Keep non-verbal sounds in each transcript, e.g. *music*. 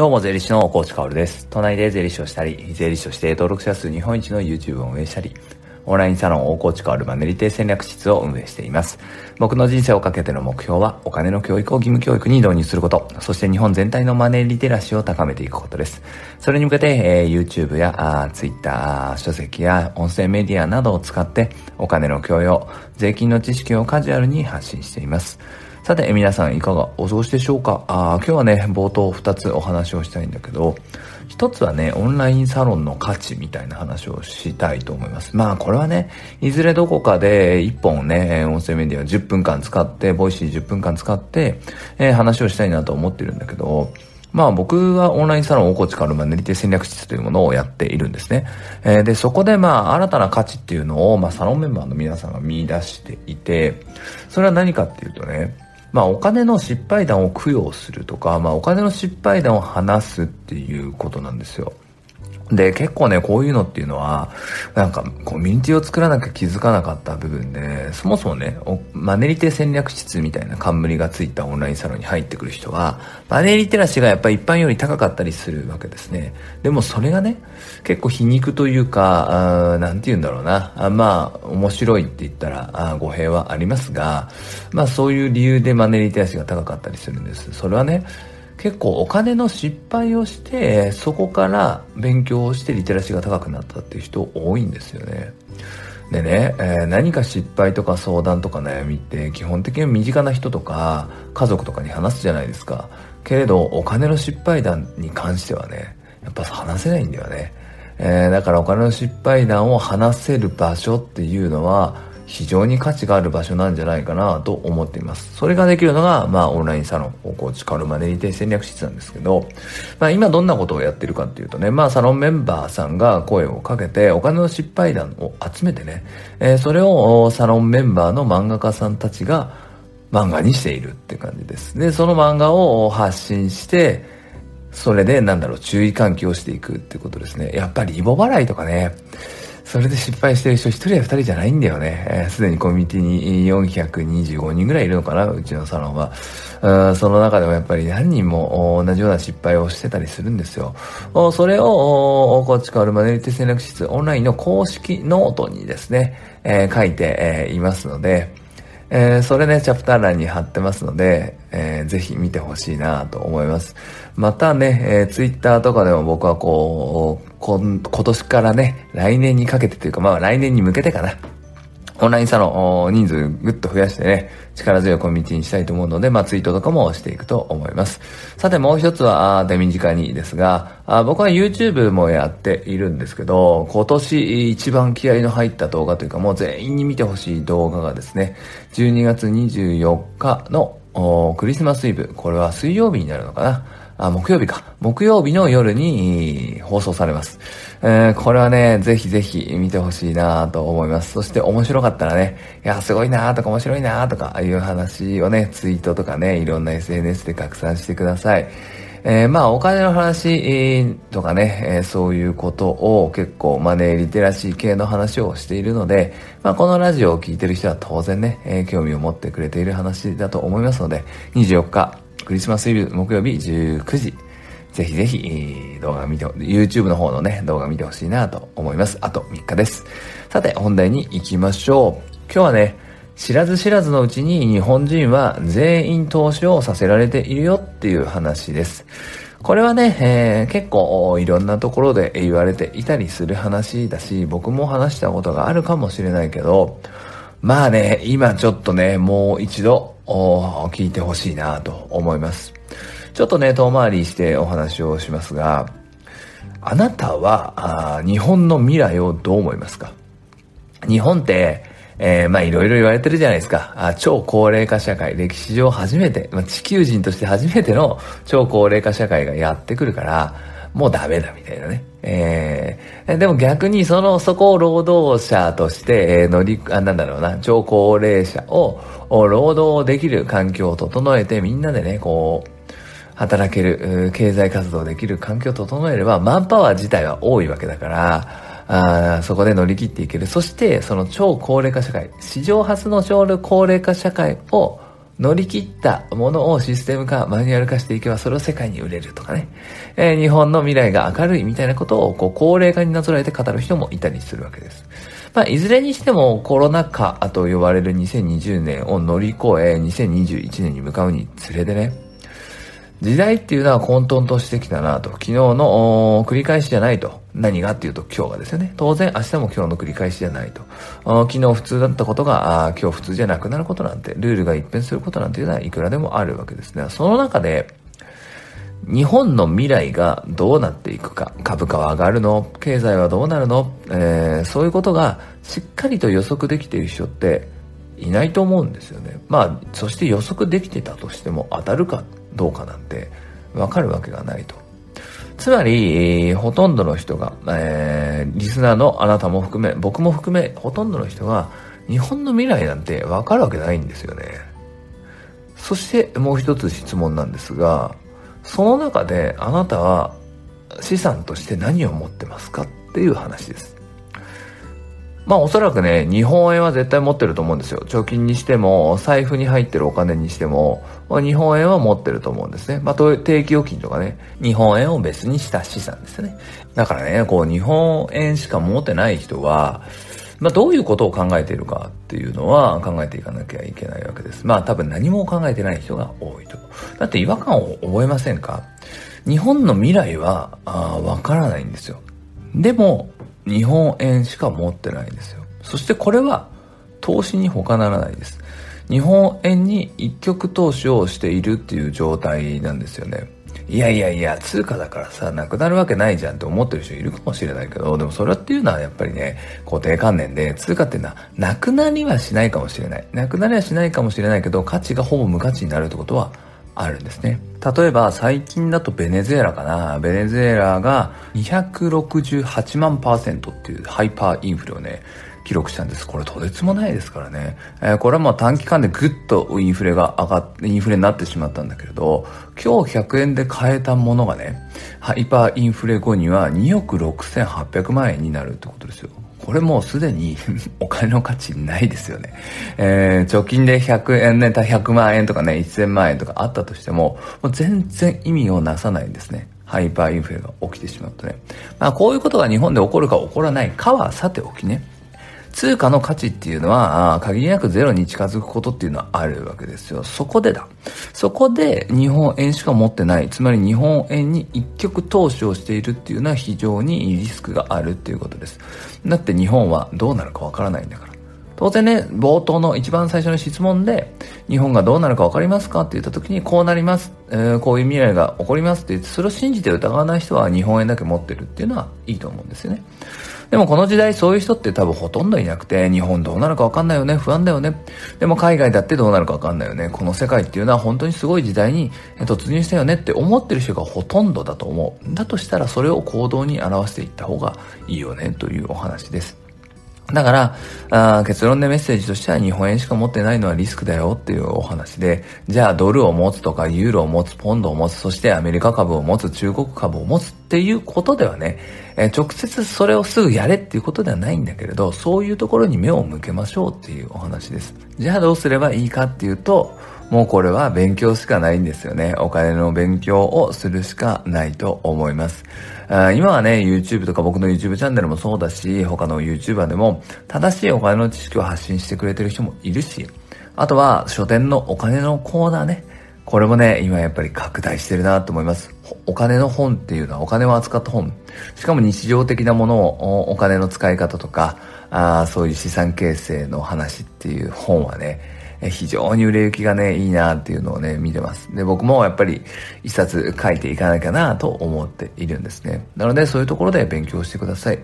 どうも、税理士のコーチカオルです。都内で税理士をしたり、税理士として登録者数日本一の YouTube を運営したり、オンラインサロン大河内変わるマネリテ戦略室を運営しています。僕の人生をかけての目標は、お金の教育を義務教育に導入すること、そして日本全体のマネーリテラシーを高めていくことです。それに向けて、えー、YouTube やあ Twitter、書籍や音声メディアなどを使って、お金の教養、税金の知識をカジュアルに発信しています。さて、皆さんいかがお過ごしでしょうか？あ今日はね、冒頭2つお話をしたいんだけど、1つはね、オンラインサロンの価値みたいな話をしたいと思います。まあ、これはね、いずれどこかで1本ね、音声メディア10分間使って、ボイシー10分間使って、えー、話をしたいなと思ってるんだけど、まあ僕はオンラインサロン大河内薫マネリテ戦略室というものをやっているんですね。えー、で、そこでまあ新たな価値っていうのを、まあサロンメンバーの皆さんが見出していて、それは何かっていうとね、まあお金の失敗談を供養するとか、まあお金の失敗談を話すっていうことなんですよ。で、結構ね、こういうのっていうのは、なんか、コミュニティを作らなきゃ気づかなかった部分で、そもそもね、マネリテ戦略室みたいな冠がついたオンラインサロンに入ってくる人は、マネリテラシーがやっぱり一般より高かったりするわけですね。でもそれがね、結構皮肉というか、あなんて言うんだろうな。あまあ、面白いって言ったらあ語弊はありますが、まあそういう理由でマネリテラシーが高かったりするんです。それはね、結構お金の失敗をしてそこから勉強をしてリテラシーが高くなったっていう人多いんですよね。でね、えー、何か失敗とか相談とか悩みって基本的に身近な人とか家族とかに話すじゃないですか。けれどお金の失敗談に関してはねやっぱ話せないんだよね、えー、だからお金の失敗談を話せる場所っていうのは非常に価値がある場所なんじゃないかなと思っています。それができるのが、まあ、オンラインサロン、おコーチカルマネリテ戦略室なんですけど、まあ、今どんなことをやってるかっていうとね、まあ、サロンメンバーさんが声をかけて、お金の失敗談を集めてね、えー、それをサロンメンバーの漫画家さんたちが漫画にしているって感じです。で、その漫画を発信して、それで、なんだろう、注意喚起をしていくってことですね。やっぱり、イボ払いとかね、それで失敗してる人1人や2人じゃないんだよね。す、えー、で、にコミュニティに425人ぐらいいるのかな、うちのサロンは。うんその中でもやっぱり何人も同じような失敗をしてたりするんですよ。それを、こっちからマネリテ戦略室オンラインの公式ノートにですね、えー、書いて、えー、いますので、えー、それね、チャプター欄に貼ってますので、えー、ぜひ見てほしいなと思います。またね、えー、Twitter とかでも僕はこう、今年からね、来年にかけてというか、まあ来年に向けてかな。オンラインサロン人数ぐっと増やしてね、力強いコミュニティにしたいと思うので、まあツイートとかもしていくと思います。さてもう一つは、手短にですが、あ僕は YouTube もやっているんですけど、今年一番気合の入った動画というか、もう全員に見てほしい動画がですね、12月24日のクリスマスイブ、これは水曜日になるのかな？あ、木曜日か。木曜日の夜に放送されます。えー、これはね、ぜひぜひ見てほしいなと思います。そして面白かったらね、いや、すごいなとか面白いなとかいう話をね、ツイートとかね、いろんな SNS で拡散してください。えー、まあ、お金の話とかね、えー、そういうことを結構マネーリテラシー系の話をしているので、まあ、このラジオを聴いてる人は当然ね、えー、興味を持ってくれている話だと思いますので、24日、クリスマスイブ木曜日19時、ぜひぜひ動画見て、YouTube の方のね、動画見てほしいなと思います。あと3日です。さて、本題に行きましょう。今日はね、知らず知らずのうちに日本人は全員投資をさせられているよっていう話です。これはね、えー、結構いろんなところで言われていたりする話だし、僕も話したことがあるかもしれないけど、まあね、今ちょっとね、もう一度聞いてほしいなと思います。ちょっとね、遠回りしてお話をしますが、あなたは日本の未来をどう思いますか？日本って、えー、まあいろいろ言われてるじゃないですか。あ超高齢化社会、歴史上初めて、まあ、地球人として初めての超高齢化社会がやってくるから、もうダメだみたいなね。えー、でも逆にその、そこを労働者として、えー、乗り、あ、なんだろうな、超高齢者を、労働できる環境を整えて、みんなでね、こう、働ける、経済活動できる環境を整えれば、マンパワー自体は多いわけだから、あそこで乗り切っていける。そして、その超高齢化社会、史上初の超高齢化社会を乗り切ったものをシステム化、マニュアル化していけばそれを世界に売れるとかね。えー、日本の未来が明るいみたいなことをこう高齢化になぞらえて語る人もいたりするわけです。まあ、いずれにしてもコロナ禍と呼ばれる2020年を乗り越え2021年に向かうにつれてね、時代っていうのは混沌としてきたなと。昨日の繰り返しじゃないと。何がっていうと今日がですよね。当然明日も今日の繰り返しじゃないと。昨日普通だったことが今日普通じゃなくなることなんて、ルールが一変することなんていうのはいくらでもあるわけですね。その中で、日本の未来がどうなっていくか、株価は上がるの、経済はどうなるの、えー、そういうことがしっかりと予測できている人っていないと思うんですよね。まあ、そして予測できてたとしても当たるかどうかなんてわかるわけがないと。つまり、ほとんどの人が、えー、リスナーのあなたも含め、僕も含め、ほとんどの人が、日本の未来なんてわかるわけないんですよね。そしてもう一つ質問なんですが、その中であなたは資産として何を持ってますかっていう話です。まあおそらくね、日本円は絶対持ってると思うんですよ。貯金にしても、財布に入ってるお金にしても、まあ、日本円は持ってると思うんですね。まあ定期預金とかね、日本円を別にした資産ですね。だからね、こう日本円しか持ってない人は、まあ、どういうことを考えているかっていうのは考えていかなきゃいけないわけです。まあ多分何も考えてない人が多いと。だって違和感を覚えませんか？日本の未来はわからないんですよ。でも日本円しか持ってないんですよ。そしてこれは投資に他ならないです。日本円に一極投資をしているっていう状態なんですよね。いやいやいや、通貨だからさ、なくなるわけないじゃんって思ってる人いるかもしれないけど、でもそれっていうのはやっぱりね、固定観念で、通貨っていうのは、なくなりはしないかもしれない。なくなりはしないかもしれないけど、価値がほぼ無価値になるってことは、あるんですね。例えば最近だとベネズエラかな。ベネズエラが268万パーセントっていうハイパーインフレをね、記録したんです。これとてつもないですからね。えー、これはもう短期間でぐっとインフレが上がって、インフレになってしまったんだけれど、今日100円で買えたものがね、ハイパーインフレ後には2億6800万円になるってことですよ。これもうすでに *laughs* お金の価値ないですよね。えー、貯金で100円ね、100万円とかね、1000万円とかあったとしても、もう全然意味をなさないんですね。ハイパーインフレが起きてしまうとね。まあこういうことが日本で起こるか起こらないかはさておきね。通貨の価値っていうのは、限りなくゼロに近づくことっていうのはあるわけですよ。そこでだ。そこで日本円しか持ってない。つまり日本円に一極投資をしているっていうのは非常にリスクがあるっていうことです。だって日本はどうなるかわからないんだから。当然ね、冒頭の一番最初の質問で、日本がどうなるか分かりますかって言った時に、こうなります、えー、こういう未来が起こりますって言って、それを信じて疑わない人は日本円だけ持ってるっていうのはいいと思うんですよね。でもこの時代そういう人って多分ほとんどいなくて、日本どうなるかわかんないよね、不安だよね。でも海外だってどうなるかわかんないよね。この世界っていうのは本当にすごい時代に突入したよねって思ってる人がほとんどだと思う。だとしたらそれを行動に表していった方がいいよねというお話です。だから、結論でメッセージとしては日本円しか持ってないのはリスクだよっていうお話で、じゃあドルを持つとかユーロを持つ、ポンドを持つ、そしてアメリカ株を持つ、中国株を持つっていうことではね、えー、直接それをすぐやれっていうことではないんだけれど、そういうところに目を向けましょうっていうお話です。じゃあどうすればいいかっていうと、もうこれは勉強しかないんですよね。お金の勉強をするしかないと思います。今はね、YouTube とか僕の YouTube チャンネルもそうだし、他の YouTuber でも正しいお金の知識を発信してくれてる人もいるし、あとは書店のお金のコーナーね。これもね、今やっぱり拡大してるなと思います。お金の本っていうのはお金を扱った本。しかも日常的なものをお金の使い方とか、あそういう資産形成の話っていう本はね、非常に売れ行きがね、いいなっていうのをね、見てます。で、僕もやっぱり一冊書いていかなきゃなと思っているんですね。なので、そういうところで勉強してください。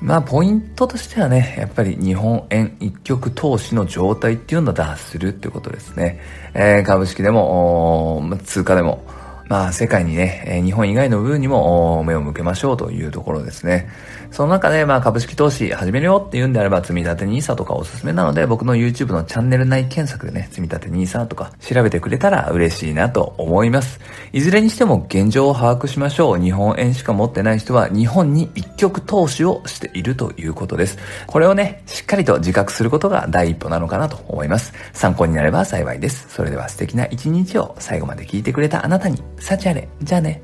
まあ、ポイントとしてはね、やっぱり日本円一極投資の状態っていうのを脱するってことですね。えー、株式でも、通貨でも、まあ世界にね、日本以外の部分にも目を向けましょうというところですね。その中で、まあ株式投資始めるよって言うんであれば、積立 NISA とかおすすめなので、僕の YouTube のチャンネル内検索でね、積立 NISA とか調べてくれたら嬉しいなと思います。いずれにしても現状を把握しましょう。日本円しか持ってない人は日本に一極投資をしているということです。これをね、しっかりと自覚することが第一歩なのかなと思います。参考になれば幸いです。それでは素敵な一日を最後まで聞いてくれたあなたに、さちあれ。じゃあね。